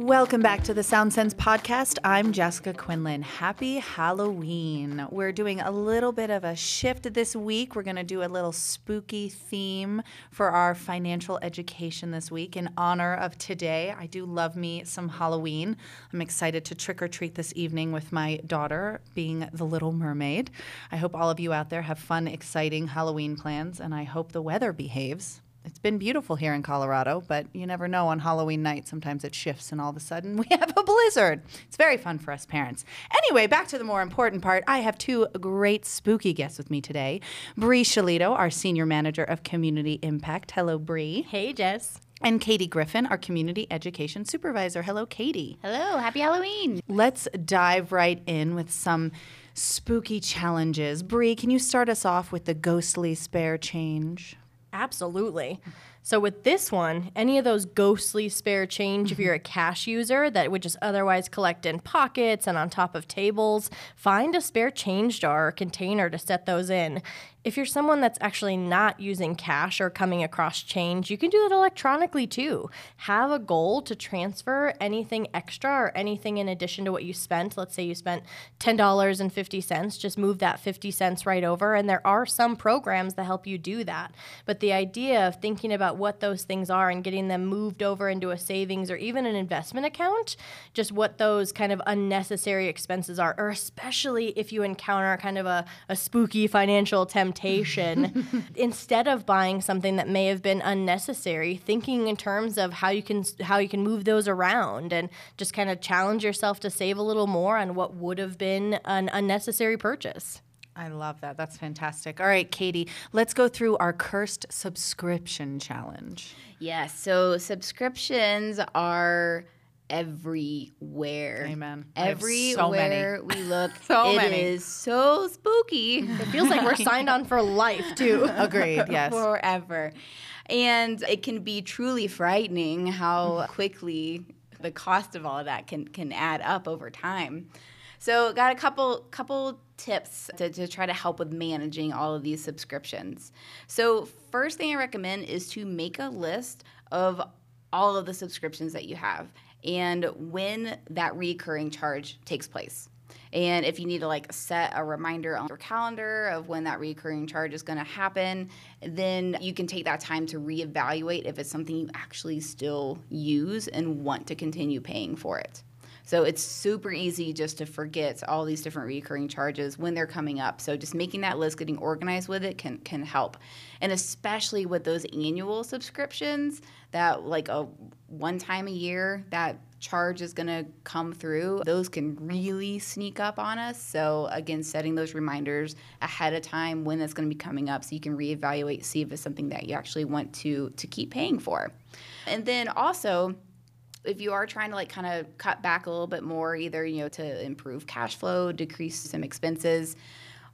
Welcome back to the Sound Sense podcast. I'm Jessica Quinlan. Happy Halloween. We're doing a little bit of a shift this week. We're going to do a little spooky theme for our financial education this week in honor of today. I do love me some Halloween. I'm excited to trick or treat this evening with my daughter, being the little mermaid. I hope all of you out there have fun, exciting Halloween plans, and I hope the weather behaves it's been beautiful here in Colorado, but you never know on Halloween night. Sometimes it shifts and all of a sudden we have a blizzard. It's very fun for us parents. Anyway, back to the more important part. I have two great spooky guests with me today. Bree Shalito, our Senior Manager of Community Impact. Hello, Bree. Hey, Jess. And Katie Griffin, our Community Education Supervisor. Hello, Katie. Hello, happy Halloween. Let's dive right in with some spooky challenges. Bree, can you start us off with the ghostly spare change? Absolutely. So with this one, any of those ghostly spare change, if mm-hmm. you're a cash user that would just otherwise collect in pockets and on top of tables, find a spare change jar or container to set those in. If you're someone that's actually not using cash or coming across change, you can do that electronically too. Have a goal to transfer anything extra or anything in addition to what you spent. Let's say you spent $10.50, just move that 50 cents right over. And there are some programs that help you do that. But the idea of thinking about what those things are and getting them moved over into a savings or even an investment account, just what those kind of unnecessary expenses are, or especially if you encounter kind of a, a spooky financial temptation. Temptation instead of buying something that may have been unnecessary thinking in terms of how you can how you can move those around and just kind of challenge yourself to save a little more on what would have been an unnecessary purchase I love that. That's fantastic. All right, Katie, let's go through our cursed subscription challenge. Yes. So subscriptions are everywhere. Amen. Everywhere so we look, so it many. is so spooky. it feels like we're signed on for life too Agreed. Yes. Forever. And it can be truly frightening how quickly the cost of all of that can can add up over time. So got a couple couple tips to, to try to help with managing all of these subscriptions. So first thing I recommend is to make a list of all of the subscriptions that you have and when that recurring charge takes place. And if you need to like set a reminder on your calendar of when that recurring charge is going to happen, then you can take that time to reevaluate if it's something you actually still use and want to continue paying for it. So it's super easy just to forget all these different recurring charges when they're coming up. So just making that list, getting organized with it can can help. And especially with those annual subscriptions that like a one time a year that charge is going to come through, those can really sneak up on us. So, again, setting those reminders ahead of time when that's going to be coming up so you can reevaluate, see if it's something that you actually want to, to keep paying for. And then also, if you are trying to like kind of cut back a little bit more either you know to improve cash flow decrease some expenses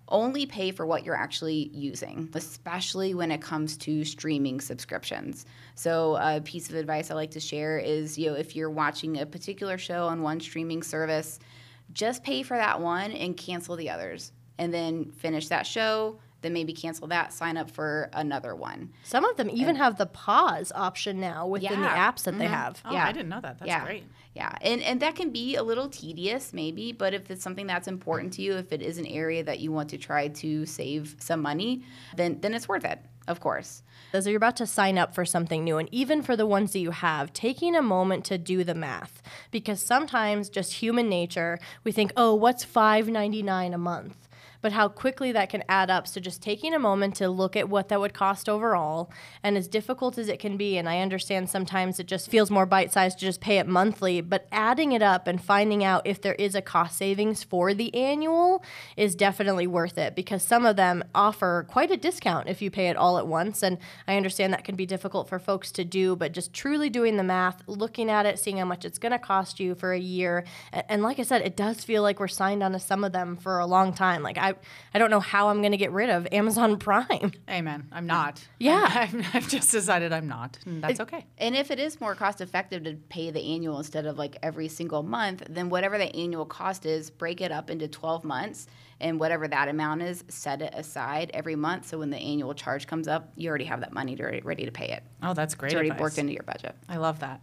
only pay for what you're actually using, especially when it comes to streaming subscriptions. So, a piece of advice I like to share is, you know, if you're watching a particular show on one streaming service, just pay for that one and cancel the others, and then finish that show, then maybe cancel that, sign up for another one. some of them even have the pause option now within the apps that they mm-hmm. have Oh, Yeah. I didn't know that. That's yeah. great. Yeah, and and that can be a little tedious maybe, but if it's something that's important to you, if it is an area that you want to try to save some money, then then it's worth it, of course. as you're about to sign up for something new and even for the ones that you have taking a moment to do the math because sometimes just human nature we think oh what's 5.99 a month but how quickly that can add up. So just taking a moment to look at what that would cost overall, and as difficult as it can be, and I understand sometimes it just feels more bite sized to just pay it monthly, but adding it up and finding out if there is a cost savings for the annual is definitely worth it because some of them offer quite a discount if you pay it all at once. And I understand that can be difficult for folks to do, but just truly doing the math, looking at it, seeing how much it's going to cost you for a year. And, like I said, it does feel like we're signed on to some of them for a long time. Like I don't know how I'm going to get rid of Amazon Prime. Amen. I'm not. Yeah. I've, I've just decided I'm not. And that's okay. And if it is more cost effective to pay the annual instead of like every single month, then whatever the annual cost is, break it up into 12 months and whatever that amount is, set it aside every month so when the annual charge comes up, you already have that money to, ready to pay it. Oh, that's great. It's already advice. worked into your budget. I love that.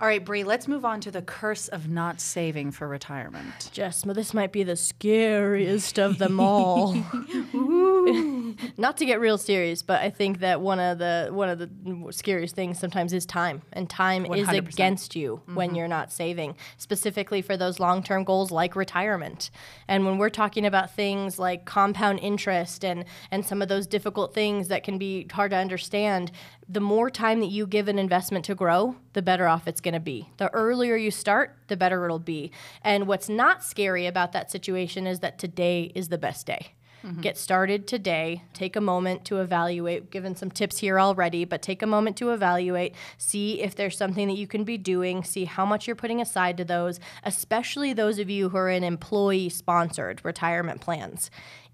All right, Bree, let's move on to the curse of not saving for retirement. Jess, well, this might be the scariest of them all. Not to get real serious, but I think that one of the one of the scariest things sometimes is time, and time is 100%. against you when you're not saving, specifically for those long-term goals like retirement. And when we're talking about things like compound interest and and some of those difficult things that can be hard to understand, the more time that you give an investment to grow, the better off it's going to be. The earlier you start, the better it'll be. And what's not scary about that situation is that today is the best day. Mm-hmm. Get started today. Take a moment to evaluate. Given some tips here already, but take a moment to evaluate. See if there's something that you can be doing. See how much you're putting aside to those, especially those of you who are in employee sponsored retirement plans.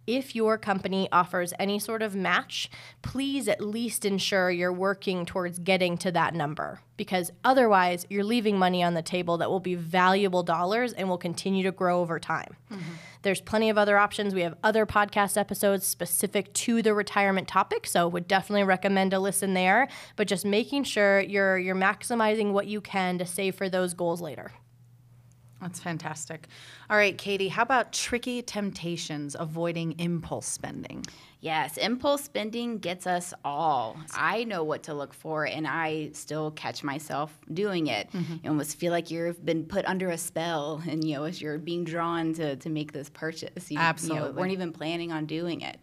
If your company offers any sort of match, please at least ensure you're working towards getting to that number because otherwise you're leaving money on the table that will be valuable dollars and will continue to grow over time. Mm-hmm. There's plenty of other options. We have other podcast episodes specific to the retirement topic, so would definitely recommend to listen there, but just making sure you're you're maximizing what you can to save for those goals later. That's fantastic. All right, Katie, how about tricky temptations avoiding impulse spending? Yes, impulse spending gets us all. I know what to look for, and I still catch myself doing it. Mm-hmm. You almost feel like you've been put under a spell, and you know, as you're being drawn to, to make this purchase, you, you know, weren't even planning on doing it.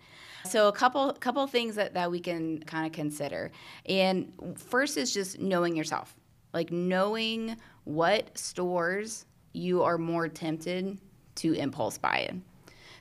So a couple couple things that, that we can kind of consider. And first is just knowing yourself. Like knowing what stores you are more tempted to impulse buy in.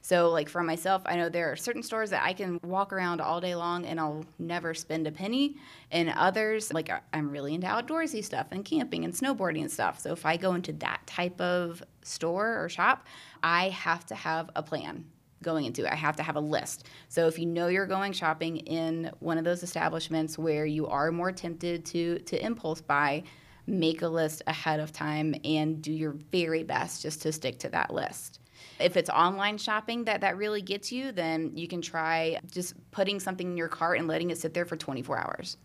So, like for myself, I know there are certain stores that I can walk around all day long and I'll never spend a penny. And others, like I'm really into outdoorsy stuff and camping and snowboarding and stuff. So, if I go into that type of store or shop, I have to have a plan going into it. I have to have a list. So, if you know you're going shopping in one of those establishments where you are more tempted to to impulse buy, make a list ahead of time and do your very best just to stick to that list. If it's online shopping that that really gets you, then you can try just putting something in your cart and letting it sit there for 24 hours.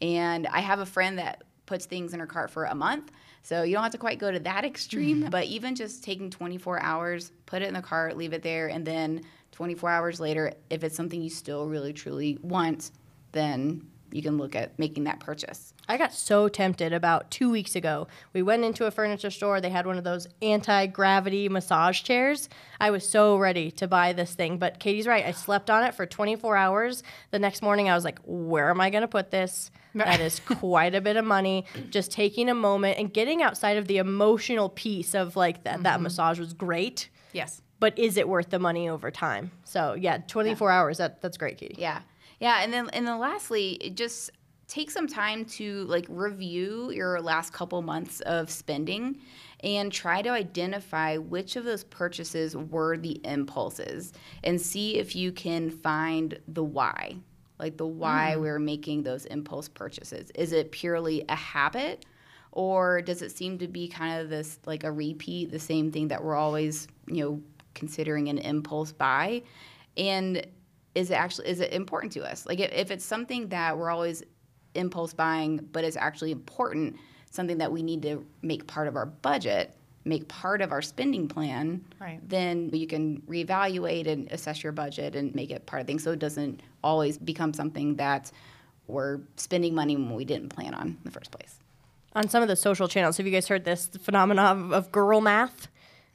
And I have a friend that puts things in her cart for a month. So you don't have to quite go to that extreme, mm-hmm. but even just taking 24 hours, put it in the cart, leave it there, and then 24 hours later, if it's something you still really truly want, then you can look at making that purchase. I got so tempted about two weeks ago. We went into a furniture store. They had one of those anti gravity massage chairs. I was so ready to buy this thing. But Katie's right. I slept on it for 24 hours. The next morning, I was like, where am I going to put this? That is quite a bit of money. Just taking a moment and getting outside of the emotional piece of like that, that mm-hmm. massage was great. Yes. But is it worth the money over time? So, yeah, 24 hours. That, that's great, Katie. Yeah. Yeah, and then and then lastly, it just take some time to like review your last couple months of spending and try to identify which of those purchases were the impulses and see if you can find the why. Like the why mm. we're making those impulse purchases. Is it purely a habit or does it seem to be kind of this like a repeat, the same thing that we're always, you know, considering an impulse buy? And is it actually is it important to us? Like if, if it's something that we're always impulse buying, but it's actually important, something that we need to make part of our budget, make part of our spending plan, Right. then you can reevaluate and assess your budget and make it part of things so it doesn't always become something that we're spending money when we didn't plan on in the first place. On some of the social channels, have you guys heard this phenomenon of, of girl math?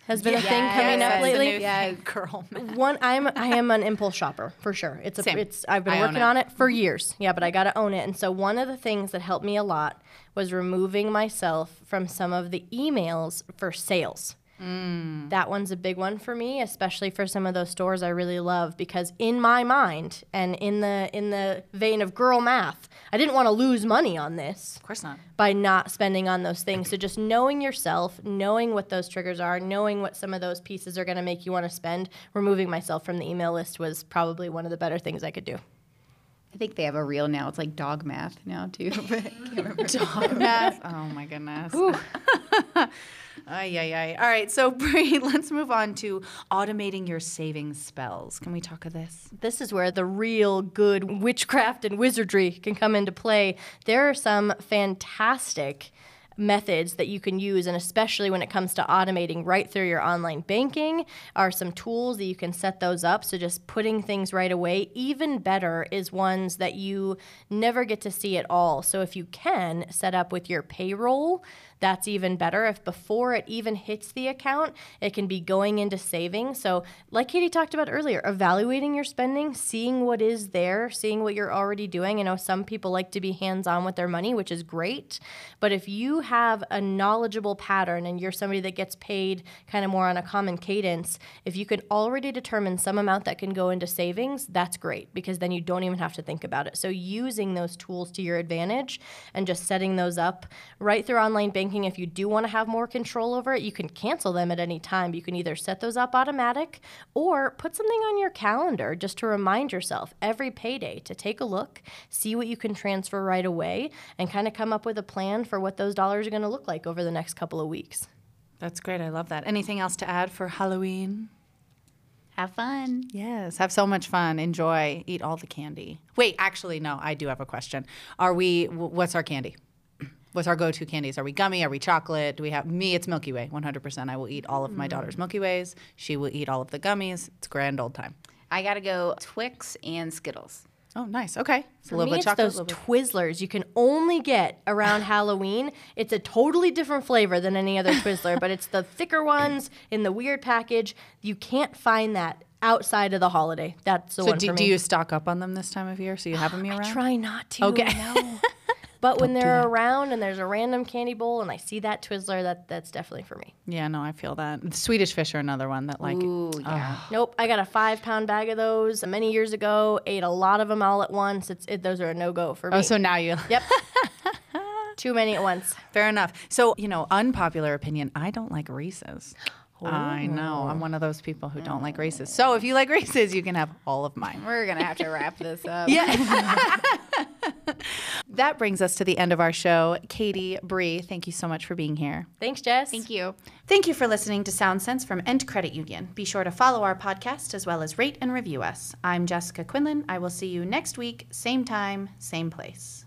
Has been a thing coming Yes, up lately. Yeah. girl. One, I'm I am an impulse shopper for sure. It's a Same. it's I've been I working it. on it for mm-hmm. years. Yeah, but I got to own it. And so one of the things that helped me a lot was removing myself from some of the emails for sales. Mm. That one's a big one for me, especially for some of those stores I really love because in my mind and in the in the vein of girl math, I didn't want to lose money on this Of course not. by not spending on those things. So just knowing yourself, knowing what those triggers are, knowing what some of those pieces are going to make you want to spend, removing myself from the email list was probably one of the better things I could do. I think they have a reel now. It's like dog math now too. But I can't remember. Dog math. Oh my goodness. ay, ay, ay. All right, so Bree, let's move on to automating your saving spells. Can we talk of this? This is where the real good witchcraft and wizardry can come into play. There are some fantastic methods that you can use, and especially when it comes to automating right through your online banking, are some tools that you can set those up. So just putting things right away. Even better is ones that you never get to see at all. So if you can set up with your payroll, that's even better. If before it even hits the account, it can be going into savings. So, like Katie talked about earlier, evaluating your spending, seeing what is there, seeing what you're already doing. I know some people like to be hands on with their money, which is great. But if you have a knowledgeable pattern and you're somebody that gets paid kind of more on a common cadence, if you can already determine some amount that can go into savings, that's great because then you don't even have to think about it. So, using those tools to your advantage and just setting those up right through online banking thinking if you do want to have more control over it, you can cancel them at any time. You can either set those up automatic or put something on your calendar just to remind yourself every payday to take a look, see what you can transfer right away, and kind of come up with a plan for what those dollars are going to look like over the next couple of weeks. That's great. I love that. Anything else to add for Halloween? Have fun. Yes, have so much fun. Enjoy. Eat all the candy. Wait, actually, no. I do have a question. Are we? What's our candy? What's our go-to candies? Are we gummy? Are we chocolate? Do we have me? It's Milky Way, 100%. I will eat all of my daughter's mm. Milky Ways. She will eat all of the gummies. It's grand old time. I gotta go Twix and Skittles. Oh, nice. Okay, it's For a little me, bit it's of chocolate. those little bit- Twizzlers you can only get around Halloween. It's a totally different flavor than any other Twizzler, but it's the thicker ones in the weird package. You can't find that outside of the holiday. That's the So one do, for So do me. you stock up on them this time of year? So you have them year round? I try not to. Okay. No. But when they're around and there's a random candy bowl and I see that Twizzler, that that's definitely for me. Yeah, no, I feel that. Swedish fish are another one that like. Ooh, yeah. Nope, I got a five pound bag of those many years ago. Ate a lot of them all at once. It's it, those are a no go for oh, me. Oh, so now you. yep, too many at once. Fair enough. So, you know, unpopular opinion, I don't like Reese's. I know. I'm one of those people who don't like mm. Reese's. So if you like Reese's, you can have all of mine. We're gonna have to wrap this up. Yeah. that brings us to the end of our show. Katie, Bree, thank you so much for being here. Thanks, Jess. Thank you. Thank you for listening to Sound Sense from Ent Credit Union. Be sure to follow our podcast as well as rate and review us. I'm Jessica Quinlan. I will see you next week, same time, same place.